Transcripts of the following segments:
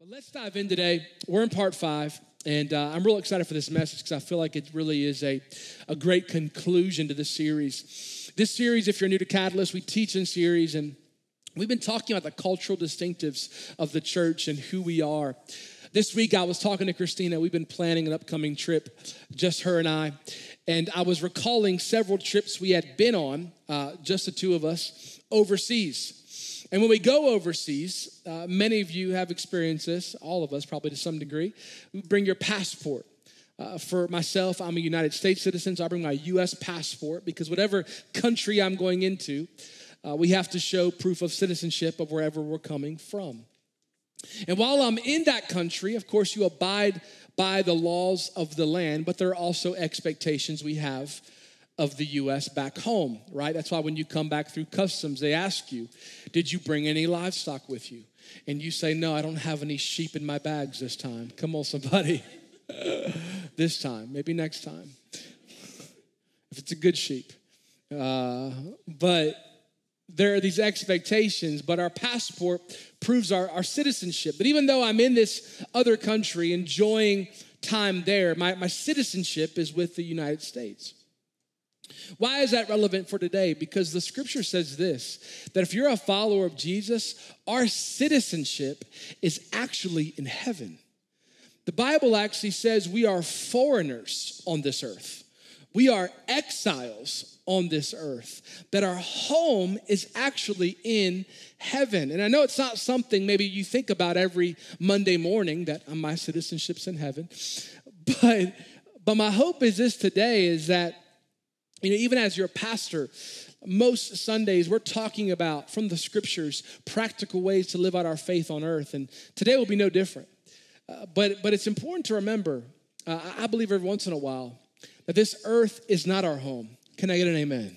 But let's dive in today. We're in part five, and uh, I'm real excited for this message because I feel like it really is a, a great conclusion to this series. This series, if you're new to Catalyst, we teach in series, and we've been talking about the cultural distinctives of the church and who we are. This week, I was talking to Christina. We've been planning an upcoming trip, just her and I. And I was recalling several trips we had been on, uh, just the two of us, overseas. And when we go overseas, uh, many of you have experienced this, all of us probably to some degree. Bring your passport. Uh, for myself, I'm a United States citizen, so I bring my US passport because whatever country I'm going into, uh, we have to show proof of citizenship of wherever we're coming from. And while I'm in that country, of course, you abide by the laws of the land, but there are also expectations we have of the US back home, right? That's why when you come back through customs, they ask you, Did you bring any livestock with you? And you say, No, I don't have any sheep in my bags this time. Come on, somebody. this time, maybe next time. If it's a good sheep. Uh, but there are these expectations, but our passport proves our, our citizenship. But even though I'm in this other country enjoying time there, my, my citizenship is with the United States. Why is that relevant for today? Because the scripture says this that if you're a follower of Jesus, our citizenship is actually in heaven. The Bible actually says we are foreigners on this earth, we are exiles on this earth, that our home is actually in heaven. And I know it's not something maybe you think about every Monday morning that uh, my citizenship's in heaven, but but my hope is this today is that you know, even as your pastor, most Sundays we're talking about from the scriptures practical ways to live out our faith on earth, and today will be no different. Uh, but but it's important to remember. Uh, I believe every once in a while that this earth is not our home. Can I get an amen?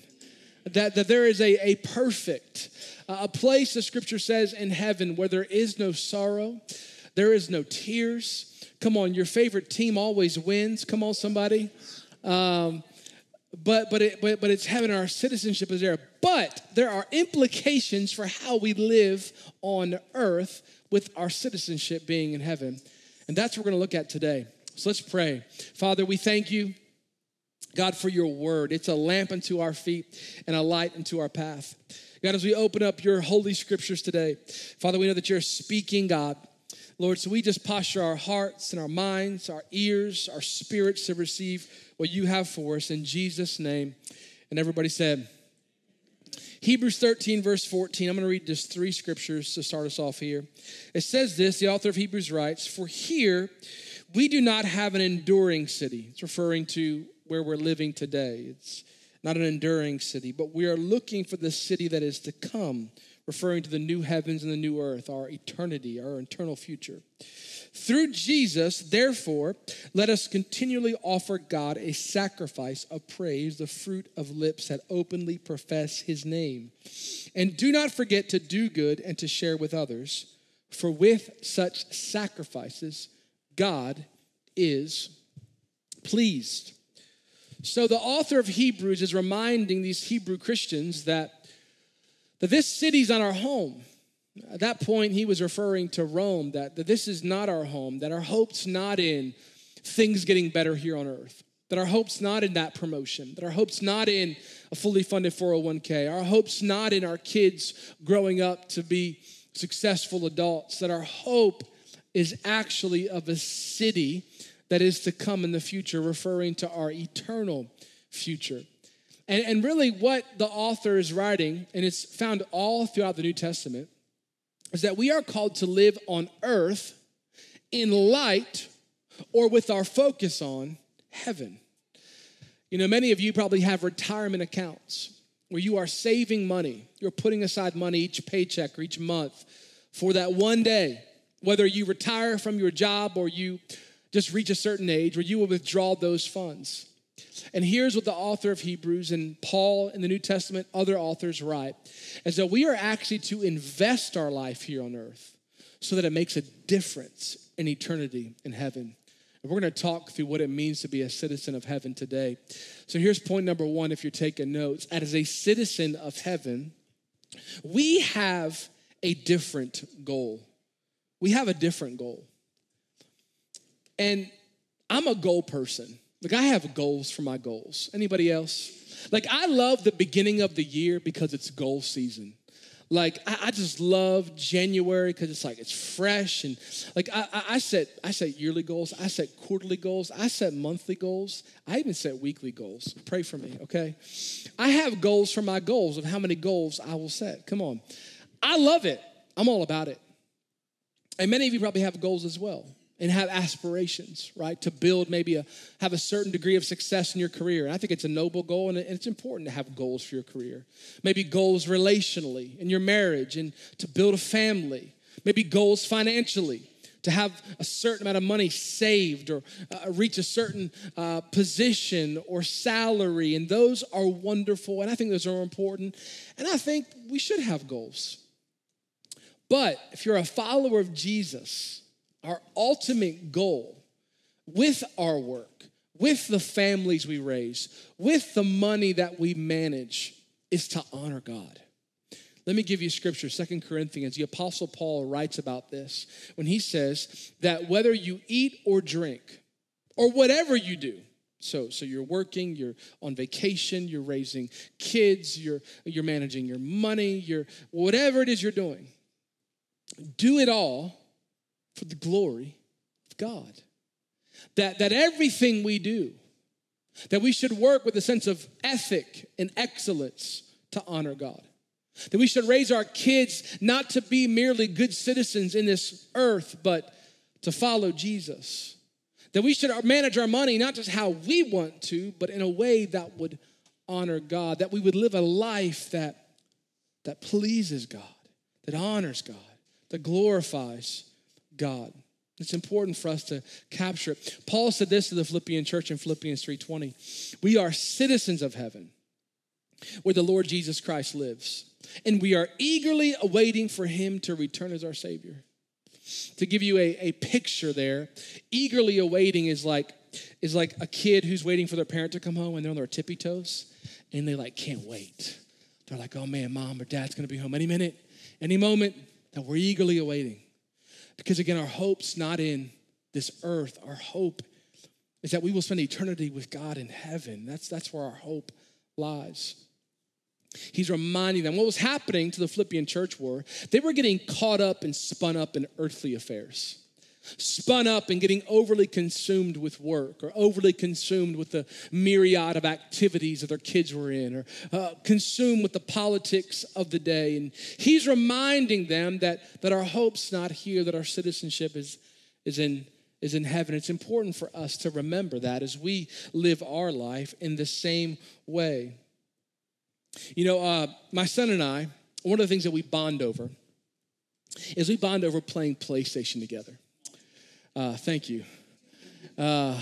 That that there is a a perfect uh, a place the scripture says in heaven where there is no sorrow, there is no tears. Come on, your favorite team always wins. Come on, somebody. Um, but but it, but but it's heaven. Our citizenship is there. But there are implications for how we live on earth with our citizenship being in heaven, and that's what we're going to look at today. So let's pray. Father, we thank you, God, for your word. It's a lamp unto our feet and a light unto our path. God, as we open up your holy scriptures today, Father, we know that you're speaking, God. Lord, so we just posture our hearts and our minds, our ears, our spirits to receive what you have for us in Jesus' name. And everybody said, Hebrews 13, verse 14. I'm going to read just three scriptures to start us off here. It says this the author of Hebrews writes, For here we do not have an enduring city. It's referring to where we're living today. It's not an enduring city, but we are looking for the city that is to come referring to the new heavens and the new earth, our eternity, our eternal future. Through Jesus, therefore, let us continually offer God a sacrifice of praise, the fruit of lips that openly profess his name. And do not forget to do good and to share with others, for with such sacrifices, God is pleased. So, the author of Hebrews is reminding these Hebrew Christians that this city's not our home. At that point, he was referring to Rome, that, that this is not our home, that our hope's not in things getting better here on earth, that our hope's not in that promotion, that our hope's not in a fully funded 401k, our hope's not in our kids growing up to be successful adults, that our hope is actually of a city that is to come in the future, referring to our eternal future. And, and really, what the author is writing, and it's found all throughout the New Testament, is that we are called to live on earth in light or with our focus on heaven. You know, many of you probably have retirement accounts where you are saving money. You're putting aside money each paycheck or each month for that one day, whether you retire from your job or you just reach a certain age where you will withdraw those funds. And here's what the author of Hebrews and Paul in the New Testament, other authors write is that we are actually to invest our life here on earth so that it makes a difference in eternity in heaven. And we're going to talk through what it means to be a citizen of heaven today. So here's point number one if you're taking notes. As a citizen of heaven, we have a different goal. we have a different goal. And I'm a goal person. Like I have goals for my goals. Anybody else? Like I love the beginning of the year because it's goal season. Like I, I just love January because it's like it's fresh and like I, I, I set I set yearly goals, I set quarterly goals, I set monthly goals, I even set weekly goals. Pray for me, okay? I have goals for my goals of how many goals I will set. Come on, I love it. I'm all about it. And many of you probably have goals as well and have aspirations, right? To build maybe a have a certain degree of success in your career. And I think it's a noble goal and it's important to have goals for your career. Maybe goals relationally in your marriage and to build a family. Maybe goals financially to have a certain amount of money saved or uh, reach a certain uh, position or salary. And those are wonderful. And I think those are important. And I think we should have goals. But if you're a follower of Jesus, our ultimate goal with our work, with the families we raise, with the money that we manage, is to honor God. Let me give you scripture, Second Corinthians. The Apostle Paul writes about this when he says that whether you eat or drink, or whatever you do, so, so you're working, you're on vacation, you're raising kids, you're, you're managing your money, you're whatever it is you're doing, do it all for the glory of God. That, that everything we do, that we should work with a sense of ethic and excellence to honor God. That we should raise our kids not to be merely good citizens in this earth, but to follow Jesus. That we should manage our money not just how we want to, but in a way that would honor God. That we would live a life that, that pleases God, that honors God, that glorifies God. It's important for us to capture it. Paul said this to the Philippian church in Philippians 3:20. We are citizens of heaven where the Lord Jesus Christ lives, and we are eagerly awaiting for him to return as our savior. To give you a, a picture there, eagerly awaiting is like is like a kid who's waiting for their parent to come home and they're on their tippy toes and they like can't wait. They're like, oh man, mom or dad's gonna be home any minute, any moment that we're eagerly awaiting. Because again, our hope's not in this earth. Our hope is that we will spend eternity with God in heaven. That's, that's where our hope lies. He's reminding them what was happening to the Philippian church were they were getting caught up and spun up in earthly affairs spun up and getting overly consumed with work or overly consumed with the myriad of activities that their kids were in or uh, consumed with the politics of the day. And he's reminding them that, that our hope's not here that our citizenship is, is in is in heaven. It's important for us to remember that as we live our life in the same way. You know uh, my son and i one of the things that we bond over is we bond over playing playstation together uh, thank you. Uh,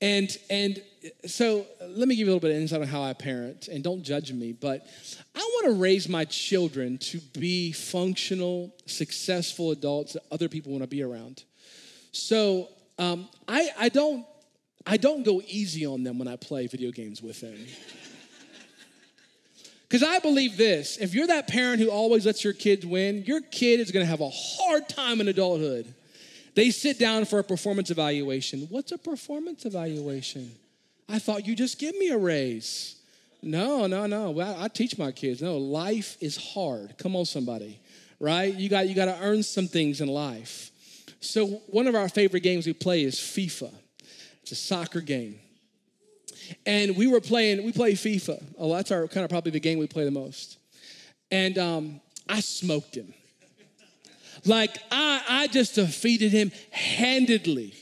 and and so let me give you a little bit of insight on how I parent, and don't judge me, but I want to raise my children to be functional, successful adults that other people want to be around. So um, I, I don't I don't go easy on them when I play video games with them. Because I believe this if you're that parent who always lets your kids win, your kid is going to have a hard time in adulthood. They sit down for a performance evaluation. What's a performance evaluation? I thought you just give me a raise. No, no, no. I, I teach my kids. No, life is hard. Come on, somebody. Right? You got you got to earn some things in life. So one of our favorite games we play is FIFA. It's a soccer game. And we were playing, we play FIFA. Oh, that's our kind of probably the game we play the most. And um, I smoked him. Like I, I just defeated him handedly.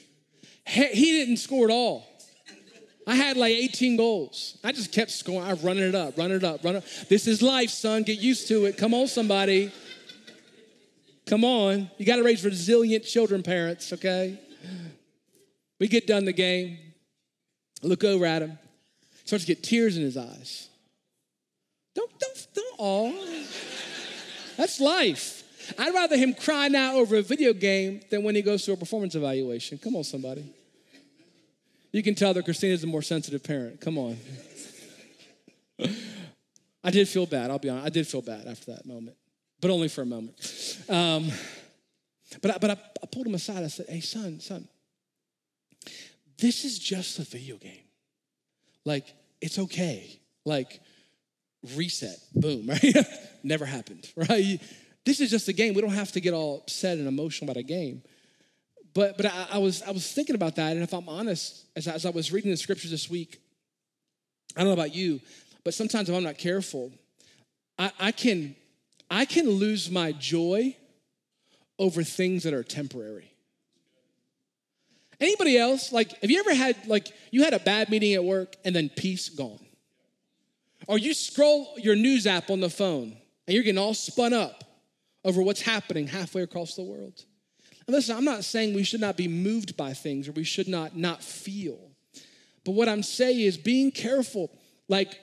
He didn't score at all. I had like 18 goals. I just kept scoring. I running it up, running it up, running. Up. This is life, son. Get used to it. Come on, somebody. Come on. You got to raise resilient children, parents. Okay. We get done the game. look over at him. Starts to get tears in his eyes. Don't, don't, don't. Oh, that's life. I'd rather him cry now over a video game than when he goes through a performance evaluation. Come on, somebody. You can tell that Christina's a more sensitive parent. Come on. I did feel bad, I'll be honest. I did feel bad after that moment, but only for a moment. Um, But I, but I, I pulled him aside. I said, hey, son, son, this is just a video game. Like, it's okay. Like, reset, boom, right? Never happened, right? This is just a game. We don't have to get all upset and emotional about a game. But but I, I was I was thinking about that, and if I'm honest, as I, as I was reading the scriptures this week, I don't know about you, but sometimes if I'm not careful, I, I can I can lose my joy over things that are temporary. Anybody else? Like, have you ever had like you had a bad meeting at work and then peace gone? Or you scroll your news app on the phone and you're getting all spun up over what's happening halfway across the world. And listen, I'm not saying we should not be moved by things or we should not not feel. But what I'm saying is being careful, like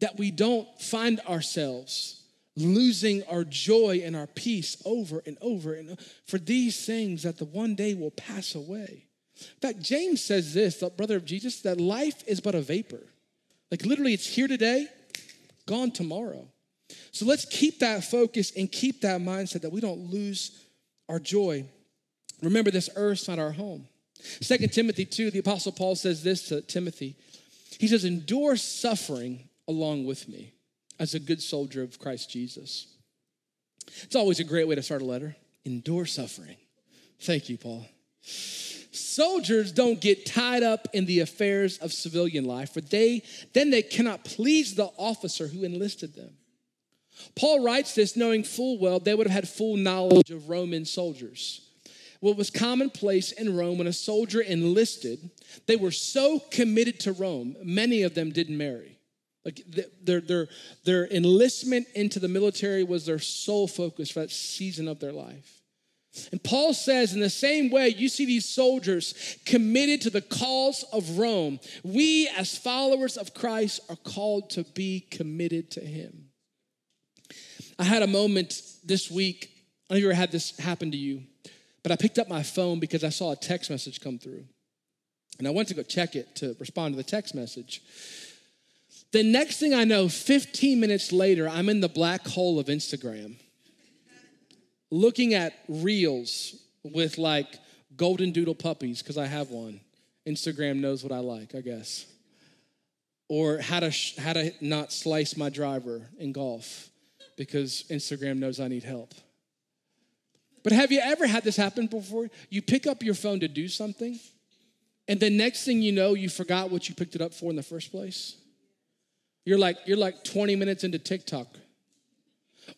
that we don't find ourselves losing our joy and our peace over and over and for these things that the one day will pass away. In fact, James says this, the brother of Jesus, that life is but a vapor. Like literally, it's here today, gone tomorrow. So let's keep that focus and keep that mindset that we don't lose our joy. Remember, this earth's not our home. Second Timothy 2, the Apostle Paul says this to Timothy. He says, Endure suffering along with me as a good soldier of Christ Jesus. It's always a great way to start a letter. Endure suffering. Thank you, Paul. Soldiers don't get tied up in the affairs of civilian life, for they then they cannot please the officer who enlisted them. Paul writes this knowing full well they would have had full knowledge of Roman soldiers. What was commonplace in Rome when a soldier enlisted, they were so committed to Rome, many of them didn't marry. Like their, their, their enlistment into the military was their sole focus for that season of their life. And Paul says, in the same way, you see these soldiers committed to the cause of Rome. We, as followers of Christ, are called to be committed to Him. I had a moment this week. I don't know if you ever had this happen to you, but I picked up my phone because I saw a text message come through. And I went to go check it to respond to the text message. The next thing I know, 15 minutes later, I'm in the black hole of Instagram looking at reels with like golden doodle puppies, because I have one. Instagram knows what I like, I guess. Or how to, how to not slice my driver in golf, because Instagram knows I need help. But have you ever had this happen before? You pick up your phone to do something, and the next thing you know, you forgot what you picked it up for in the first place. You're like, you're like 20 minutes into TikTok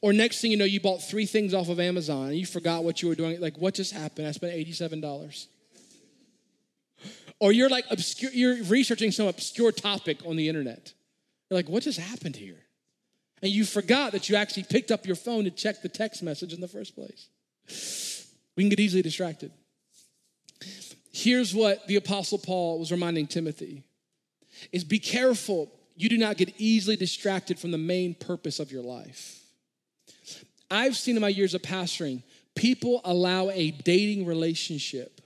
or next thing you know, you bought three things off of Amazon and you forgot what you were doing. Like, what just happened? I spent $87. Or you're like obscure, you're researching some obscure topic on the internet. You're like, what just happened here? And you forgot that you actually picked up your phone to check the text message in the first place. We can get easily distracted. Here's what the apostle Paul was reminding Timothy is be careful you do not get easily distracted from the main purpose of your life. I've seen in my years of pastoring, people allow a dating relationship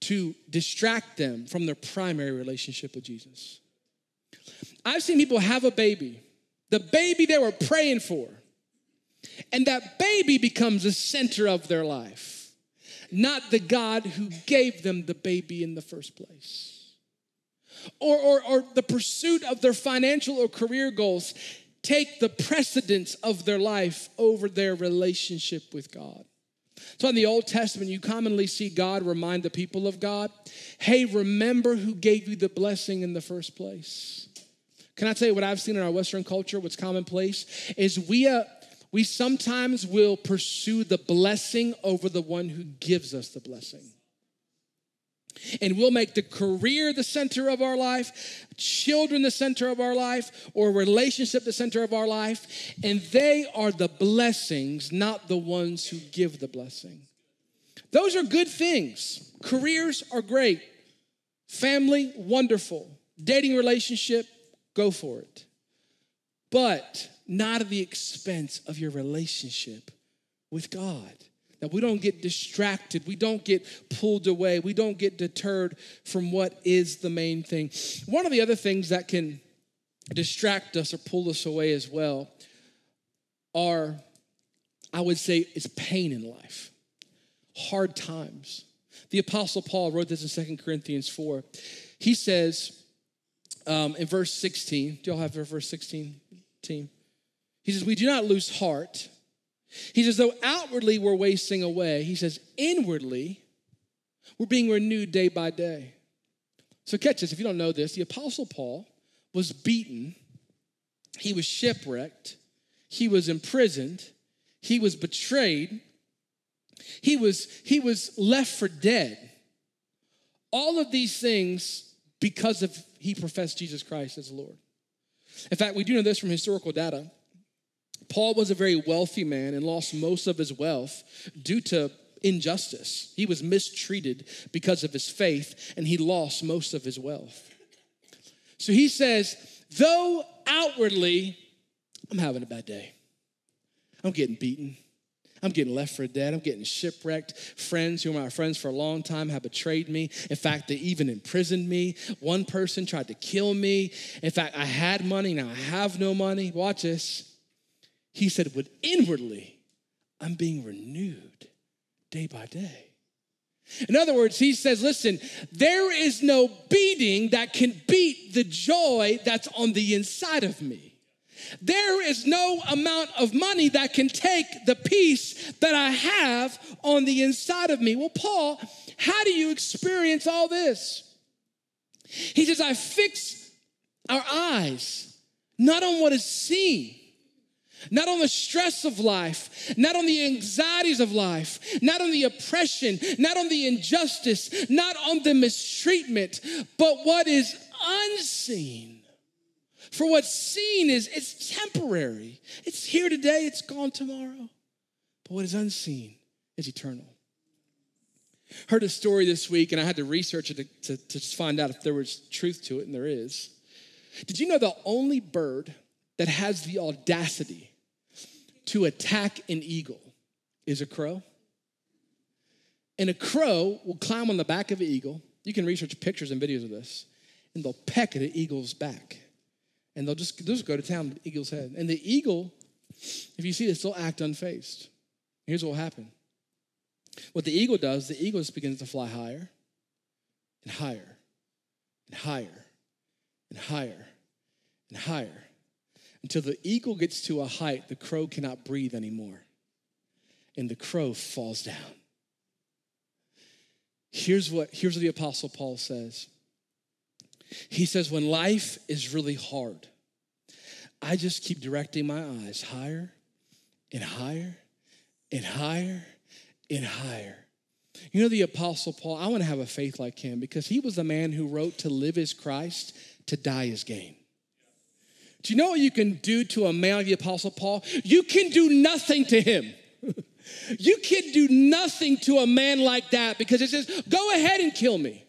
to distract them from their primary relationship with Jesus. I've seen people have a baby, the baby they were praying for, and that baby becomes the center of their life, not the God who gave them the baby in the first place. Or, or, or the pursuit of their financial or career goals take the precedence of their life over their relationship with God. So in the Old Testament, you commonly see God remind the people of God, hey, remember who gave you the blessing in the first place. Can I tell you what I've seen in our Western culture, what's commonplace, is we, uh, we sometimes will pursue the blessing over the one who gives us the blessing. And we'll make the career the center of our life, children the center of our life, or relationship the center of our life. And they are the blessings, not the ones who give the blessing. Those are good things. Careers are great. Family, wonderful. Dating relationship, go for it. But not at the expense of your relationship with God that we don't get distracted, we don't get pulled away, we don't get deterred from what is the main thing. One of the other things that can distract us or pull us away as well are, I would say, is pain in life. hard times. The Apostle Paul wrote this in 2 Corinthians 4. He says um, in verse 16, do y'all have verse 16, team? He says, We do not lose heart. He says, though outwardly we're wasting away, he says, inwardly we're being renewed day by day. So catch this, if you don't know this, the Apostle Paul was beaten, he was shipwrecked, he was imprisoned, he was betrayed, he was, he was left for dead. All of these things because of he professed Jesus Christ as Lord. In fact, we do know this from historical data. Paul was a very wealthy man and lost most of his wealth due to injustice. He was mistreated because of his faith and he lost most of his wealth. So he says, though outwardly I'm having a bad day, I'm getting beaten. I'm getting left for dead. I'm getting shipwrecked. Friends who were my friends for a long time have betrayed me. In fact, they even imprisoned me. One person tried to kill me. In fact, I had money, now I have no money. Watch this. He said, but inwardly, I'm being renewed day by day. In other words, he says, listen, there is no beating that can beat the joy that's on the inside of me. There is no amount of money that can take the peace that I have on the inside of me. Well, Paul, how do you experience all this? He says, I fix our eyes not on what is seen, not on the stress of life, not on the anxieties of life, not on the oppression, not on the injustice, not on the mistreatment, but what is unseen. For what's seen is it's temporary. It's here today, it's gone tomorrow. But what is unseen is eternal. Heard a story this week, and I had to research it to, to, to find out if there was truth to it, and there is. Did you know the only bird that has the audacity to attack an eagle is a crow? And a crow will climb on the back of an eagle. You can research pictures and videos of this, and they'll peck at an eagle's back and they'll just, they'll just go to town with the eagle's head. And the eagle, if you see this, they'll act unfazed. Here's what will happen. What the eagle does, the eagle just begins to fly higher and higher and higher and higher and higher until the eagle gets to a height the crow cannot breathe anymore. And the crow falls down. Here's what, here's what the Apostle Paul says he says, when life is really hard, I just keep directing my eyes higher and higher and higher and higher. You know, the Apostle Paul, I want to have a faith like him because he was the man who wrote, To live is Christ, to die is gain. Do you know what you can do to a man like the Apostle Paul? You can do nothing to him. you can do nothing to a man like that because it says, Go ahead and kill me.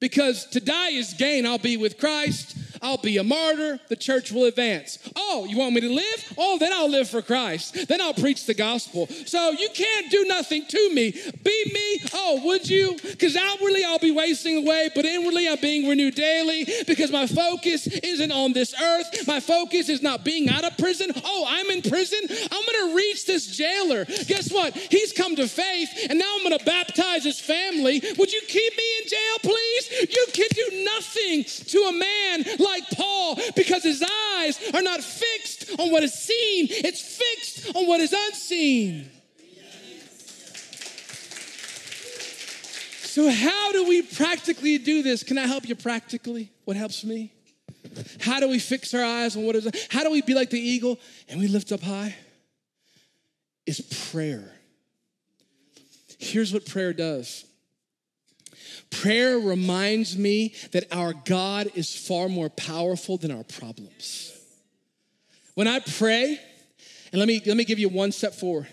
Because to die is gain. I'll be with Christ. I'll be a martyr. The church will advance. Oh, you want me to live? Oh, then I'll live for Christ. Then I'll preach the gospel. So you can't do nothing to me. Be me. Oh, would you? Because outwardly I'll be wasting away, but inwardly I'm being renewed daily because my focus isn't on this earth. My focus is not being out of prison. Oh, I'm in prison. I'm going to reach this jailer. Guess what? He's come to faith, and now I'm going to baptize his family. Would you keep me in jail, please? You can do nothing to a man like Paul because his eyes are not fixed on what is seen, it's fixed on what is unseen. So, how do we practically do this? Can I help you practically? What helps me? How do we fix our eyes on what is? How do we be like the eagle and we lift up high? Is prayer. Here's what prayer does Prayer reminds me that our God is far more powerful than our problems. When I pray, and let me, let me give you one step forward.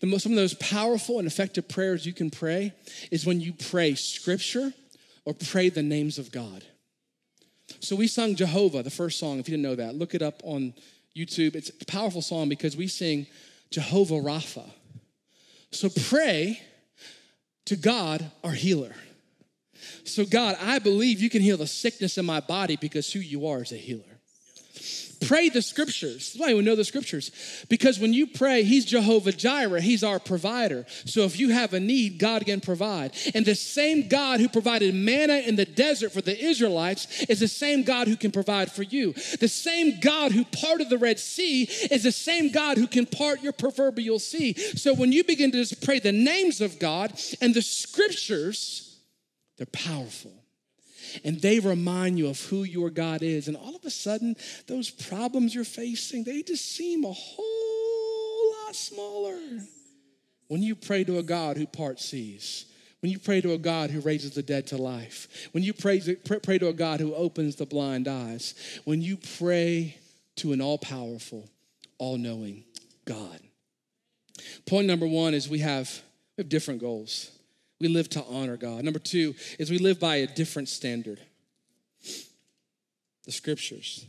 The most, some of those powerful and effective prayers you can pray is when you pray scripture or pray the names of God. So we sung Jehovah, the first song, if you didn't know that. Look it up on YouTube. It's a powerful song because we sing Jehovah Rapha. So pray to God, our healer. So, God, I believe you can heal the sickness in my body because who you are is a healer. Pray the scriptures. Why we know the scriptures? Because when you pray, He's Jehovah Jireh, He's our provider. So if you have a need, God can provide. And the same God who provided manna in the desert for the Israelites is the same God who can provide for you. The same God who parted the Red Sea is the same God who can part your proverbial sea. So when you begin to just pray the names of God and the scriptures, they're powerful and they remind you of who your God is. And all of a sudden, those problems you're facing, they just seem a whole lot smaller. When you pray to a God who parts seas, when you pray to a God who raises the dead to life, when you pray, pray to a God who opens the blind eyes, when you pray to an all powerful, all knowing God. Point number one is we have, we have different goals. We live to honor God. Number two is we live by a different standard. The scriptures.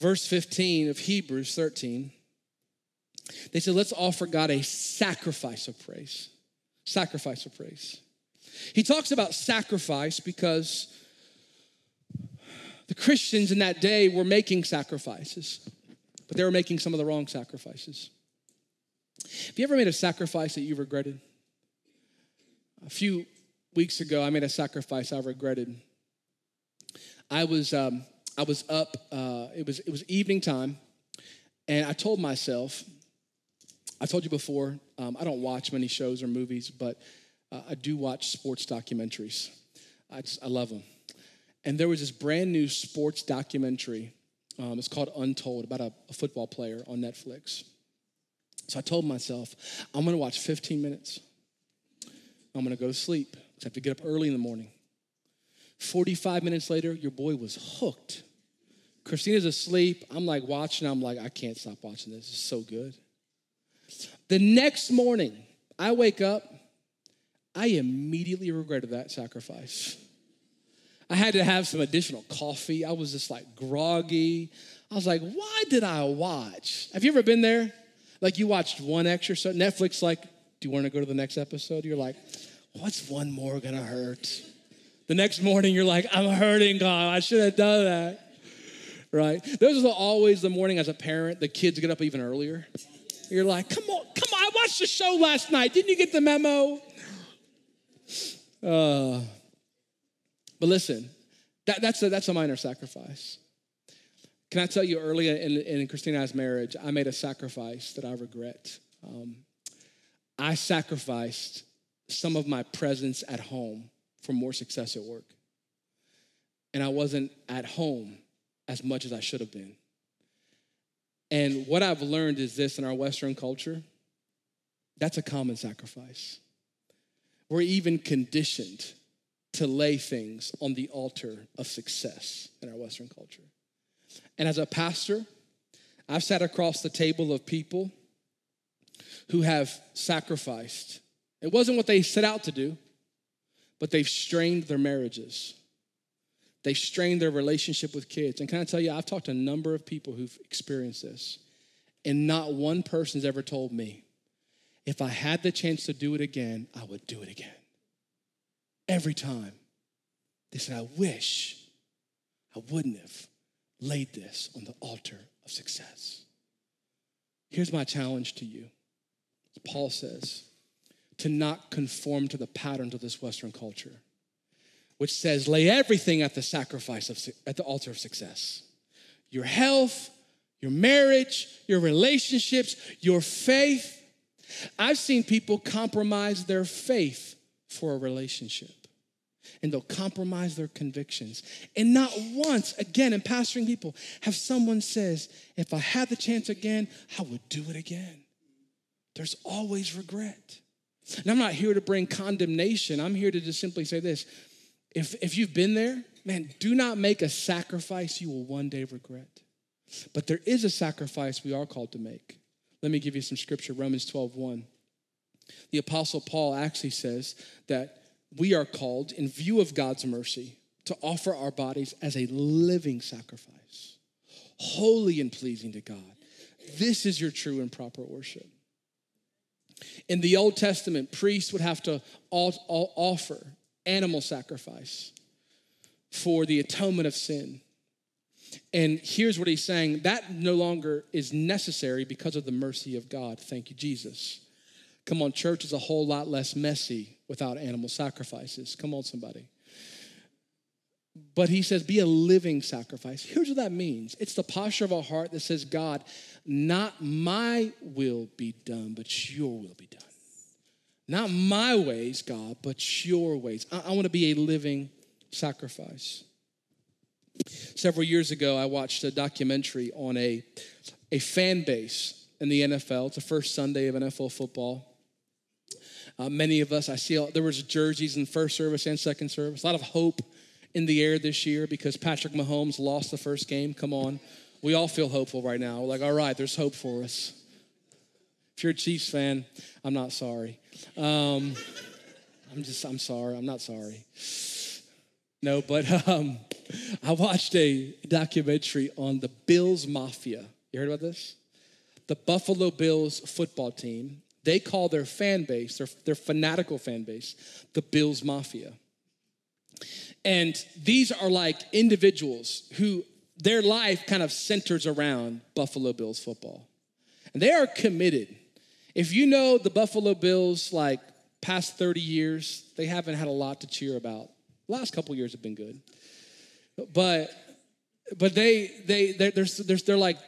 Verse 15 of Hebrews 13, they said, let's offer God a sacrifice of praise. Sacrifice of praise. He talks about sacrifice because the Christians in that day were making sacrifices, but they were making some of the wrong sacrifices. Have you ever made a sacrifice that you regretted? A few weeks ago, I made a sacrifice I regretted. I was um, I was up. Uh, it was it was evening time, and I told myself. I told you before. Um, I don't watch many shows or movies, but uh, I do watch sports documentaries. I just I love them. And there was this brand new sports documentary. Um, it's called Untold about a, a football player on Netflix. So I told myself, I'm going to watch 15 minutes. I'm gonna go to sleep. I have to get up early in the morning. 45 minutes later, your boy was hooked. Christina's asleep. I'm like watching. I'm like, I can't stop watching this. It's so good. The next morning, I wake up. I immediately regretted that sacrifice. I had to have some additional coffee. I was just like groggy. I was like, why did I watch? Have you ever been there? Like you watched one extra so Netflix, like, do you want to go to the next episode? You're like, what's one more gonna hurt? The next morning, you're like, I'm hurting, God. I should have done that. Right? Those are always the morning as a parent, the kids get up even earlier. You're like, come on, come on, I watched the show last night. Didn't you get the memo? Uh, but listen, that, that's, a, that's a minor sacrifice. Can I tell you early in, in Christina's marriage, I made a sacrifice that I regret. Um, I sacrificed some of my presence at home for more success at work. And I wasn't at home as much as I should have been. And what I've learned is this in our Western culture that's a common sacrifice. We're even conditioned to lay things on the altar of success in our Western culture. And as a pastor, I've sat across the table of people who have sacrificed it wasn't what they set out to do, but they've strained their marriages. They've strained their relationship with kids. And can I tell you, I've talked to a number of people who've experienced this, and not one person's ever told me, if I had the chance to do it again, I would do it again. Every time. They said, I wish I wouldn't have laid this on the altar of success. Here's my challenge to you. Paul says, to not conform to the patterns of this Western culture, which says, lay everything at the sacrifice of, at the altar of success. Your health, your marriage, your relationships, your faith. I've seen people compromise their faith for a relationship. And they'll compromise their convictions. And not once, again, in pastoring people, have someone says, if I had the chance again, I would do it again. There's always regret. And I'm not here to bring condemnation. I'm here to just simply say this. If, if you've been there, man, do not make a sacrifice you will one day regret. But there is a sacrifice we are called to make. Let me give you some scripture, Romans 12, 1. The apostle Paul actually says that we are called, in view of God's mercy, to offer our bodies as a living sacrifice, holy and pleasing to God. This is your true and proper worship. In the Old Testament, priests would have to offer animal sacrifice for the atonement of sin. And here's what he's saying that no longer is necessary because of the mercy of God. Thank you, Jesus. Come on, church is a whole lot less messy without animal sacrifices. Come on, somebody. But he says, be a living sacrifice. Here's what that means it's the posture of a heart that says, God, not my will be done, but your will be done. Not my ways, God, but your ways. I, I want to be a living sacrifice. Several years ago, I watched a documentary on a, a fan base in the NFL. It's the first Sunday of NFL football. Uh, many of us, I see, there was jerseys in first service and second service. A lot of hope in the air this year because Patrick Mahomes lost the first game. Come on. We all feel hopeful right now. We're like, all right, there's hope for us. If you're a Chiefs fan, I'm not sorry. Um, I'm just, I'm sorry. I'm not sorry. No, but um, I watched a documentary on the Bills Mafia. You heard about this? The Buffalo Bills football team. They call their fan base, their, their fanatical fan base, the Bills Mafia. And these are like individuals who their life kind of centers around Buffalo Bills football. And they are committed. If you know the Buffalo Bills, like past 30 years, they haven't had a lot to cheer about. Last couple years have been good. But but they they they're, they're, they're, they're like,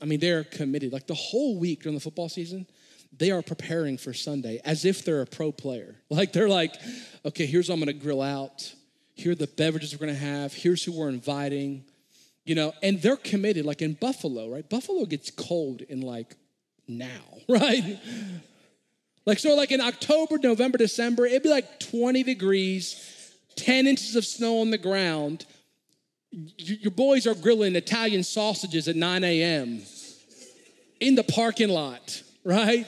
I mean, they're committed. Like the whole week during the football season, they are preparing for Sunday as if they're a pro player. Like they're like, okay, here's what I'm gonna grill out. Here are the beverages we're gonna have. Here's who we're inviting. You know, and they're committed. Like in Buffalo, right? Buffalo gets cold in like now, right? Like so, like in October, November, December, it'd be like 20 degrees 10 inches of snow on the ground. Your boys are grilling Italian sausages at 9 a.m. in the parking lot, right?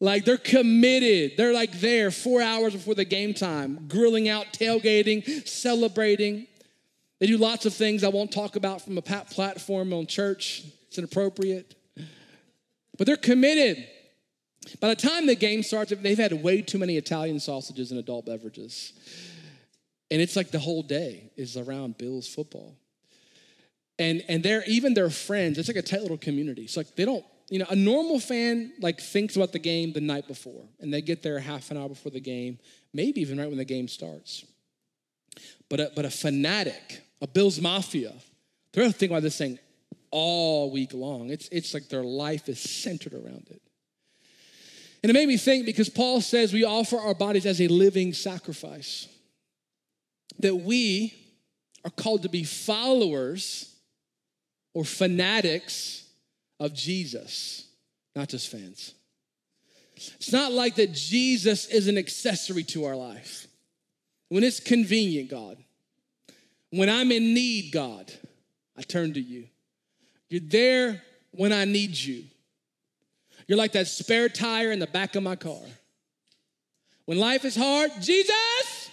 Like they're committed. They're like there four hours before the game time, grilling out, tailgating, celebrating. They do lots of things I won't talk about from a platform on church. It's inappropriate. But they're committed. By the time the game starts, they've had way too many Italian sausages and adult beverages. And it's like the whole day is around Bills football. And and they're even their friends, it's like a tight little community. It's like they don't, you know, a normal fan like thinks about the game the night before and they get there half an hour before the game, maybe even right when the game starts. But a, but a fanatic, a Bills mafia, they're thinking about this thing all week long. It's, it's like their life is centered around it. And it made me think because Paul says we offer our bodies as a living sacrifice that we are called to be followers or fanatics of Jesus, not just fans. It's not like that Jesus is an accessory to our life. When it's convenient, God, when I'm in need, God, I turn to you. You're there when I need you. You're like that spare tire in the back of my car. When life is hard, Jesus,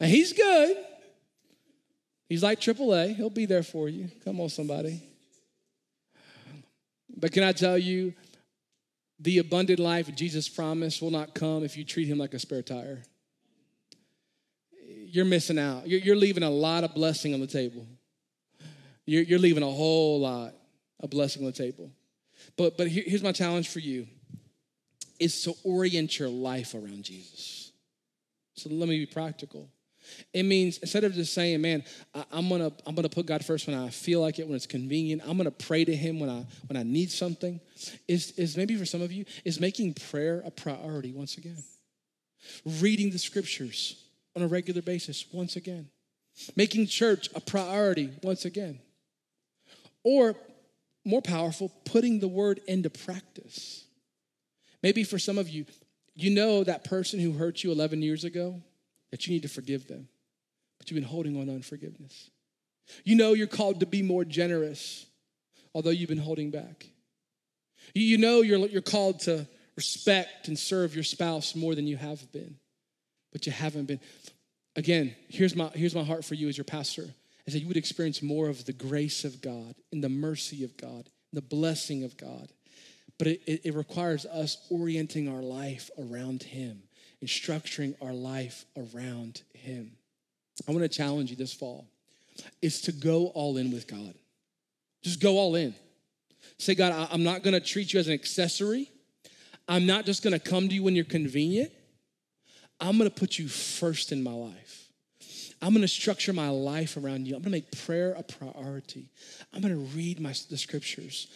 and he's good. He's like AAA. He'll be there for you. Come on, somebody. But can I tell you, the abundant life Jesus promised will not come if you treat him like a spare tire. You're missing out. You're, leaving a lot of blessing on the table. You're, you're leaving a whole lot of blessing on the table. But, but here's my challenge for you is to orient your life around Jesus. So let me be practical. It means instead of just saying, man, I, am gonna I'm gonna put God first when I feel like it, when it's convenient. I'm gonna pray to Him when I when I need something. Is is maybe for some of you is making prayer a priority once again. Reading the scriptures on a regular basis once again. Making church a priority once again. Or more powerful, putting the word into practice. Maybe for some of you, you know that person who hurt you 11 years ago that you need to forgive them, but you've been holding on to unforgiveness. You know you're called to be more generous, although you've been holding back. You know you're, you're called to respect and serve your spouse more than you have been, but you haven't been. Again, here's my, here's my heart for you as your pastor, is that you would experience more of the grace of God and the mercy of God, the blessing of God. But it, it, it requires us orienting our life around Him and structuring our life around Him. I want to challenge you this fall. is to go all in with God. Just go all in. Say, God, I'm not gonna treat you as an accessory. I'm not just gonna come to you when you're convenient. I'm gonna put you first in my life. I'm gonna structure my life around you. I'm gonna make prayer a priority. I'm gonna read my, the scriptures.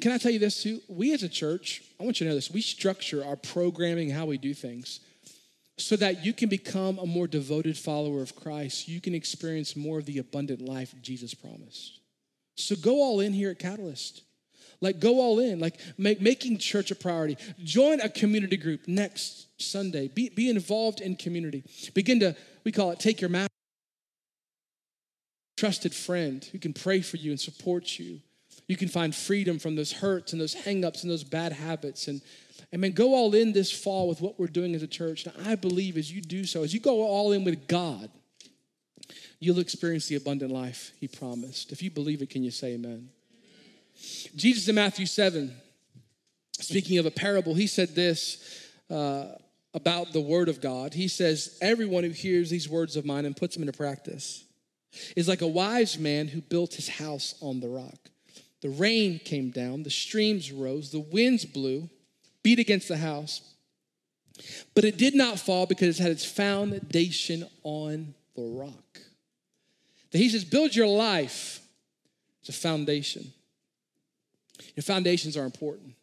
Can I tell you this too? We as a church, I want you to know this, we structure our programming, how we do things, so that you can become a more devoted follower of Christ. You can experience more of the abundant life Jesus promised. So go all in here at Catalyst. Like, go all in, like, make, making church a priority. Join a community group next Sunday. Be, be involved in community. Begin to, we call it take your mat. Trusted friend who can pray for you and support you. You can find freedom from those hurts and those hangups and those bad habits. And, and man, go all in this fall with what we're doing as a church. Now, I believe as you do so, as you go all in with God, you'll experience the abundant life He promised. If you believe it, can you say amen? Jesus in Matthew 7, speaking of a parable, he said this uh, about the word of God. He says, Everyone who hears these words of mine and puts them into practice is like a wise man who built his house on the rock. The rain came down, the streams rose, the winds blew, beat against the house, but it did not fall because it had its foundation on the rock. That He says, Build your life. It's a foundation. Your foundations are important.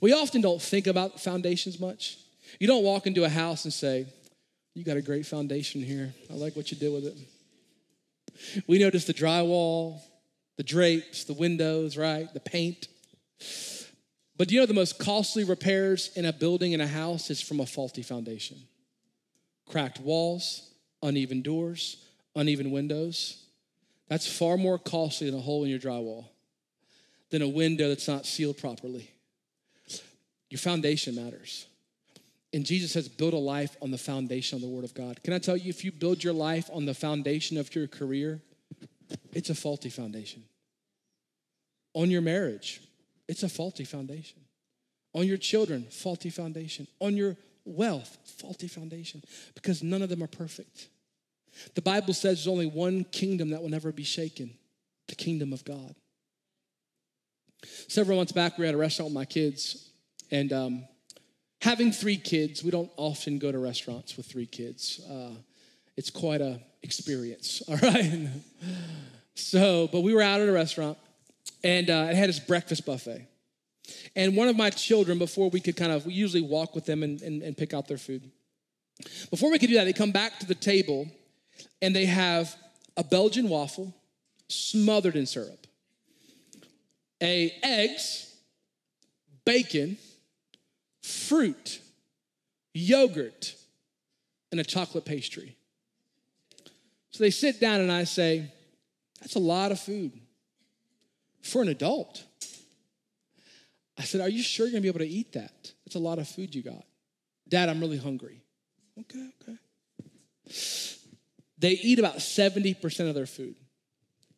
We often don't think about foundations much. You don't walk into a house and say, You got a great foundation here. I like what you did with it. We notice the drywall, the drapes, the windows, right? The paint. But do you know the most costly repairs in a building, in a house, is from a faulty foundation? Cracked walls, uneven doors, uneven windows. That's far more costly than a hole in your drywall than a window that's not sealed properly. Your foundation matters. And Jesus says, build a life on the foundation of the Word of God. Can I tell you, if you build your life on the foundation of your career, it's a faulty foundation. On your marriage, it's a faulty foundation. On your children, faulty foundation. On your wealth, faulty foundation. Because none of them are perfect. The Bible says there's only one kingdom that will never be shaken the kingdom of God. Several months back, we were at a restaurant with my kids, and um, having three kids, we don't often go to restaurants with three kids. Uh, it's quite a experience, all right? so, but we were out at a restaurant, and uh, it had this breakfast buffet. And one of my children, before we could kind of, we usually walk with them and, and, and pick out their food. Before we could do that, they come back to the table and they have a Belgian waffle smothered in syrup a eggs, bacon, fruit, yogurt, and a chocolate pastry. So they sit down and I say, That's a lot of food for an adult. I said, Are you sure you're gonna be able to eat that? That's a lot of food you got. Dad, I'm really hungry. Okay, okay. They eat about 70% of their food.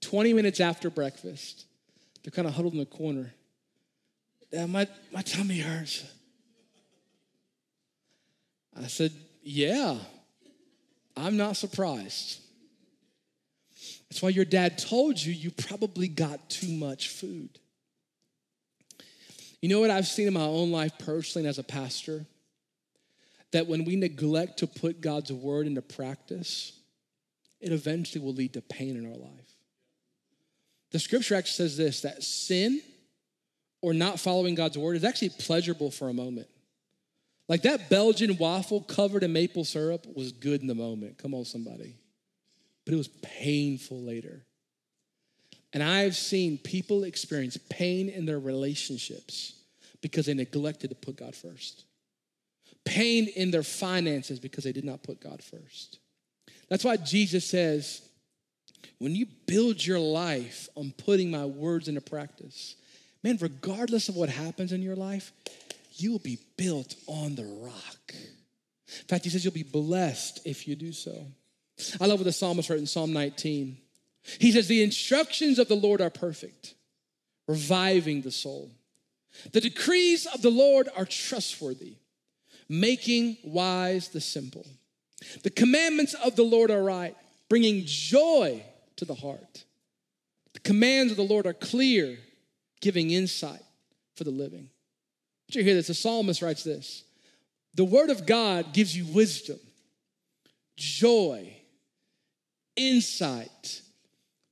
20 minutes after breakfast, they're kind of huddled in the corner. Dad, my, my tummy hurts. I said, Yeah, I'm not surprised. That's why your dad told you you probably got too much food. You know what I've seen in my own life personally and as a pastor? That when we neglect to put God's word into practice, it eventually will lead to pain in our life. The scripture actually says this that sin or not following God's word is actually pleasurable for a moment. Like that Belgian waffle covered in maple syrup was good in the moment. Come on, somebody. But it was painful later. And I've seen people experience pain in their relationships because they neglected to put God first. Pain in their finances because they did not put God first. That's why Jesus says, when you build your life on putting my words into practice, man, regardless of what happens in your life, you will be built on the rock. In fact, he says you'll be blessed if you do so. I love what the psalmist wrote in Psalm 19. He says, The instructions of the Lord are perfect, reviving the soul. The decrees of the Lord are trustworthy, making wise the simple. The commandments of the Lord are right, bringing joy to the heart. The commands of the Lord are clear, giving insight for the living. Did you hear this? The psalmist writes this The word of God gives you wisdom, joy, insight.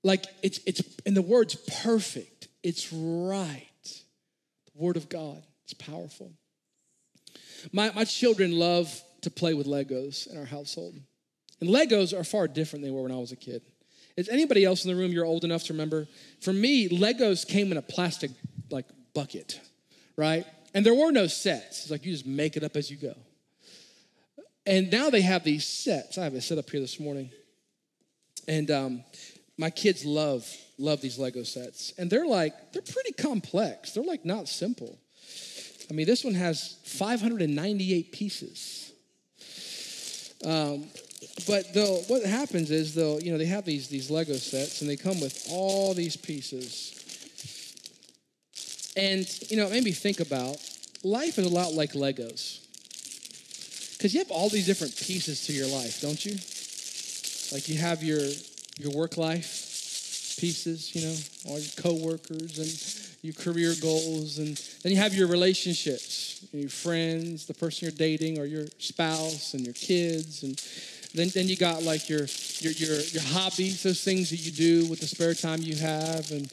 Like it's, it's, and the word's perfect, it's right. The word of God, it's powerful. My, my children love to play with Legos in our household. And Legos are far different than they were when I was a kid. Is anybody else in the room you're old enough to remember? For me, Legos came in a plastic like bucket, right? And there were no sets. It's like you just make it up as you go. And now they have these sets. I have a set up here this morning. And um, my kids love love these Lego sets. And they're like, they're pretty complex. They're like not simple. I mean, this one has 598 pieces. Um, but though what happens is they'll, you know, they have these these Lego sets and they come with all these pieces. And you know, it made me think about life is a lot like Legos. Because you have all these different pieces to your life, don't you? Like you have your your work life pieces, you know, all your coworkers and your career goals, and then you have your relationships, your friends, the person you're dating, or your spouse, and your kids, and then, then you got like your, your your your hobbies, those things that you do with the spare time you have, and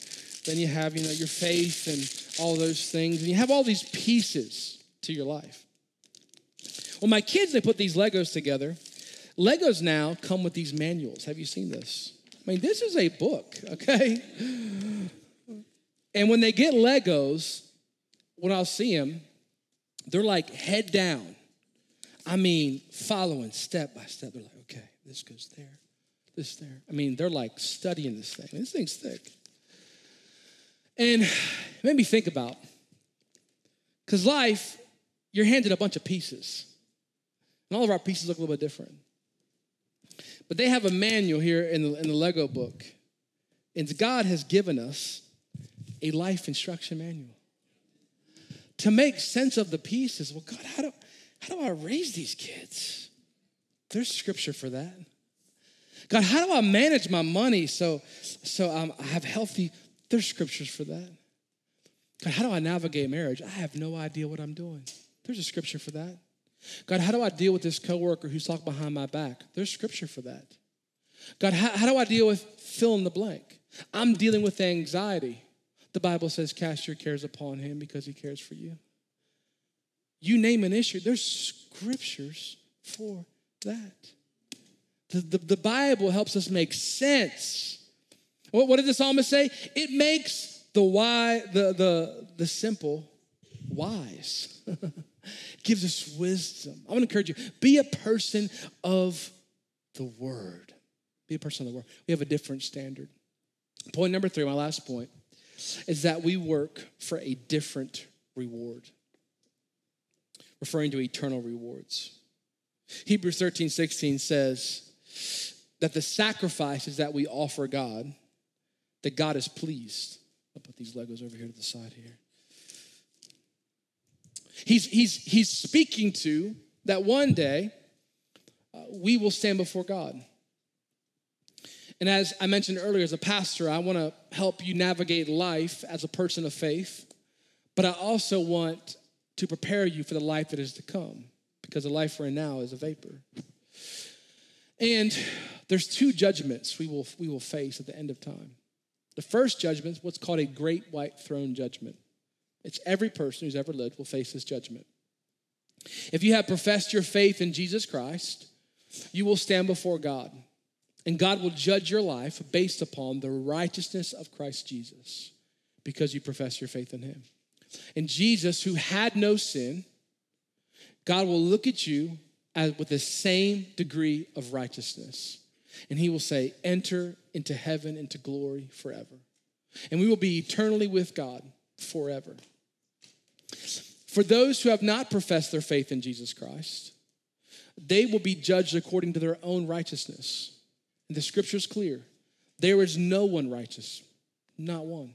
then you have you know your faith and all those things, and you have all these pieces to your life. Well, my kids they put these Legos together. Legos now come with these manuals. Have you seen this? I mean, this is a book, okay? And when they get Legos, when I'll see them, they're like head down. I mean, following step by step. They're like, okay, this goes there, this there. I mean, they're like studying this thing. This thing's thick. And it made me think about, because life, you're handed a bunch of pieces. And all of our pieces look a little bit different. But they have a manual here in the, in the Lego book. And God has given us a life instruction manual. To make sense of the pieces, well, God, how do, how do I raise these kids? There's scripture for that. God, how do I manage my money so, so um, I have healthy? There's scriptures for that. God, how do I navigate marriage? I have no idea what I'm doing. There's a scripture for that. God, how do I deal with this coworker who's talking behind my back? There's scripture for that. God, how, how do I deal with fill in the blank? I'm dealing with anxiety. The Bible says, cast your cares upon him because he cares for you. You name an issue, there's scriptures for that. The, the, the Bible helps us make sense. What, what did the psalmist say? It makes the why, the, the, the simple wise. Gives us wisdom. I want to encourage you, be a person of the word. Be a person of the word. We have a different standard. Point number three, my last point is that we work for a different reward, referring to eternal rewards. Hebrews 13, 16 says that the sacrifices that we offer God, that God is pleased. I'll put these Legos over here to the side here. He's, he's, he's speaking to that one day uh, we will stand before God. And as I mentioned earlier, as a pastor, I want to help you navigate life as a person of faith, but I also want to prepare you for the life that is to come because the life we're in now is a vapor. And there's two judgments we will, we will face at the end of time. The first judgment is what's called a great white throne judgment. It's every person who's ever lived will face this judgment. If you have professed your faith in Jesus Christ, you will stand before God. And God will judge your life based upon the righteousness of Christ Jesus because you profess your faith in him. And Jesus, who had no sin, God will look at you as, with the same degree of righteousness. And he will say, Enter into heaven, into glory forever. And we will be eternally with God forever. For those who have not professed their faith in Jesus Christ, they will be judged according to their own righteousness. And the scripture is clear there is no one righteous, not one.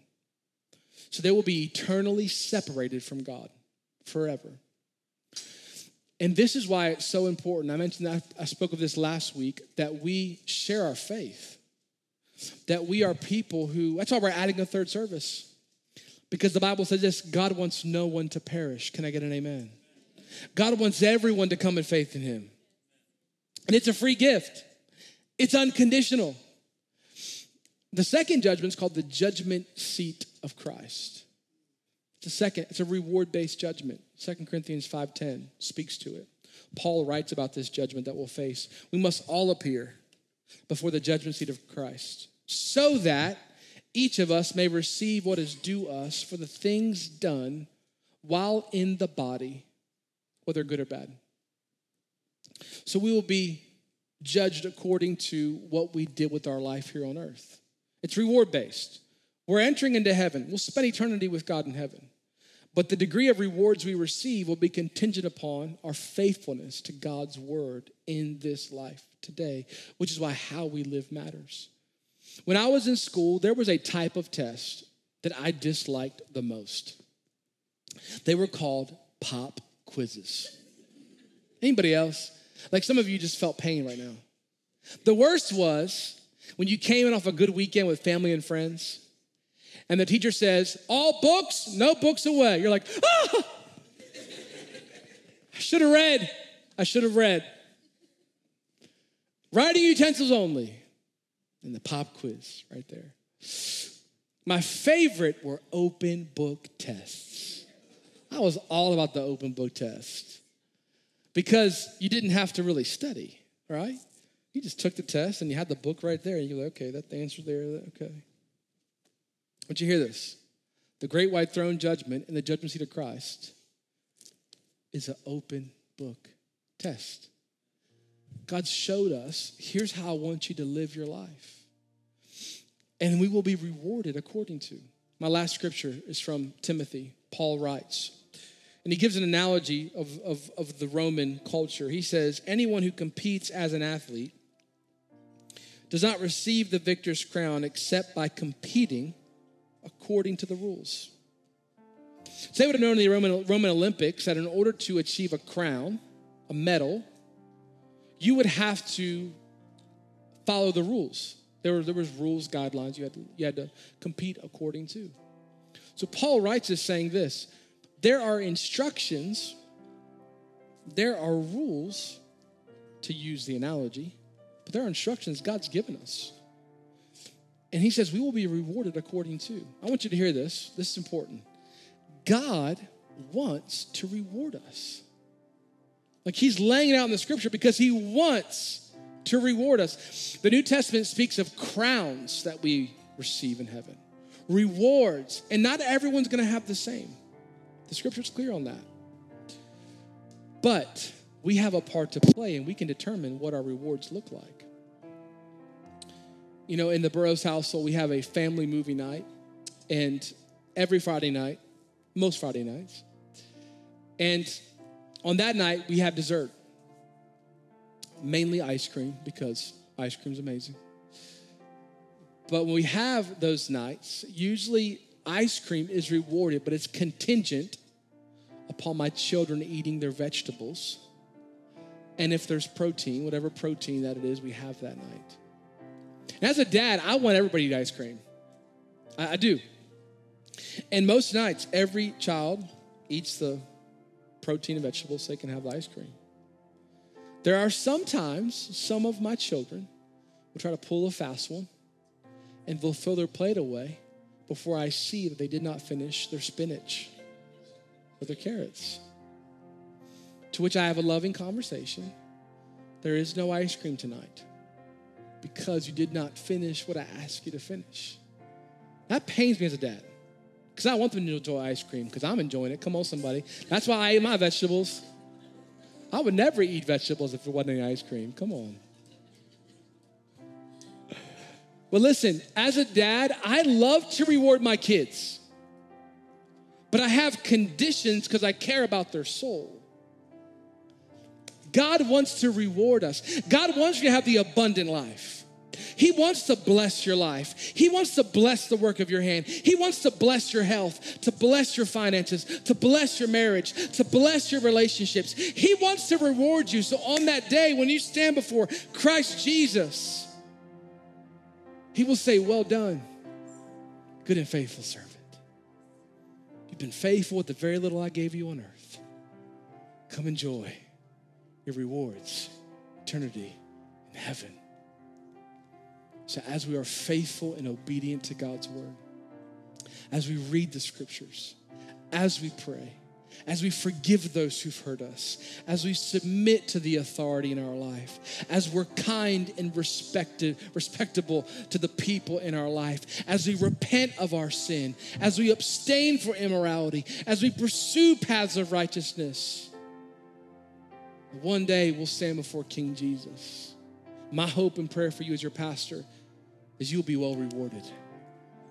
So they will be eternally separated from God forever. And this is why it's so important. I mentioned that I spoke of this last week that we share our faith. that we are people who, that's why we're adding a third service. Because the Bible says this God wants no one to perish. Can I get an amen? God wants everyone to come in faith in Him. And it's a free gift, it's unconditional. The second judgment is called the judgment seat of Christ. It's a second, it's a reward-based judgment. Second Corinthians 5:10 speaks to it. Paul writes about this judgment that we'll face. We must all appear before the judgment seat of Christ, so that each of us may receive what is due us for the things done while in the body, whether good or bad. So we will be judged according to what we did with our life here on earth. It's reward based. We're entering into heaven. We'll spend eternity with God in heaven. But the degree of rewards we receive will be contingent upon our faithfulness to God's word in this life today, which is why how we live matters. When I was in school, there was a type of test that I disliked the most. They were called pop quizzes. Anybody else? Like some of you just felt pain right now. The worst was when you came in off a good weekend with family and friends, and the teacher says, All books, no books away. You're like, Ah! I should have read. I should have read. Writing utensils only. And the pop quiz right there. My favorite were open book tests. I was all about the open book test because you didn't have to really study, right? You just took the test and you had the book right there, and you're like, okay, that the answer there, okay. Don't you hear this? The great white throne judgment and the judgment seat of Christ is an open book test. God showed us here's how I want you to live your life. And we will be rewarded according to. My last scripture is from Timothy. Paul writes, and he gives an analogy of, of, of the Roman culture. He says, Anyone who competes as an athlete does not receive the victor's crown except by competing according to the rules. So they would have known in the Roman, Roman Olympics that in order to achieve a crown, a medal, you would have to follow the rules. There, were, there was rules, guidelines you had, to, you had to compete according to. So Paul writes this saying this, there are instructions, there are rules, to use the analogy, but there are instructions God's given us. And he says we will be rewarded according to. I want you to hear this. This is important. God wants to reward us. Like he's laying it out in the scripture because he wants to reward us. The New Testament speaks of crowns that we receive in heaven, rewards, and not everyone's gonna have the same. The scripture's clear on that. But we have a part to play and we can determine what our rewards look like. You know, in the Burroughs household, we have a family movie night, and every Friday night, most Friday nights, and on that night, we have dessert. Mainly ice cream because ice cream's amazing. But when we have those nights, usually ice cream is rewarded, but it's contingent upon my children eating their vegetables. And if there's protein, whatever protein that it is, we have that night. And as a dad, I want everybody to eat ice cream. I, I do. And most nights, every child eats the protein and vegetables so they can have the ice cream. There are sometimes some of my children will try to pull a fast one and they'll throw their plate away before I see that they did not finish their spinach or their carrots. To which I have a loving conversation. There is no ice cream tonight because you did not finish what I asked you to finish. That pains me as a dad because I want them to enjoy ice cream because I'm enjoying it. Come on, somebody. That's why I eat my vegetables. I would never eat vegetables if there wasn't any ice cream. Come on. Well, listen, as a dad, I love to reward my kids, but I have conditions because I care about their soul. God wants to reward us. God wants you to have the abundant life. He wants to bless your life. He wants to bless the work of your hand. He wants to bless your health, to bless your finances, to bless your marriage, to bless your relationships. He wants to reward you. So on that day, when you stand before Christ Jesus, He will say, Well done, good and faithful servant. You've been faithful with the very little I gave you on earth. Come enjoy your rewards, eternity in heaven. So, as we are faithful and obedient to God's word, as we read the scriptures, as we pray, as we forgive those who've hurt us, as we submit to the authority in our life, as we're kind and respected, respectable to the people in our life, as we repent of our sin, as we abstain from immorality, as we pursue paths of righteousness, one day we'll stand before King Jesus. My hope and prayer for you as your pastor is you'll be well rewarded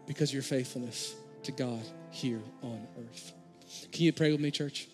because of your faithfulness to God here on earth. Can you pray with me, church?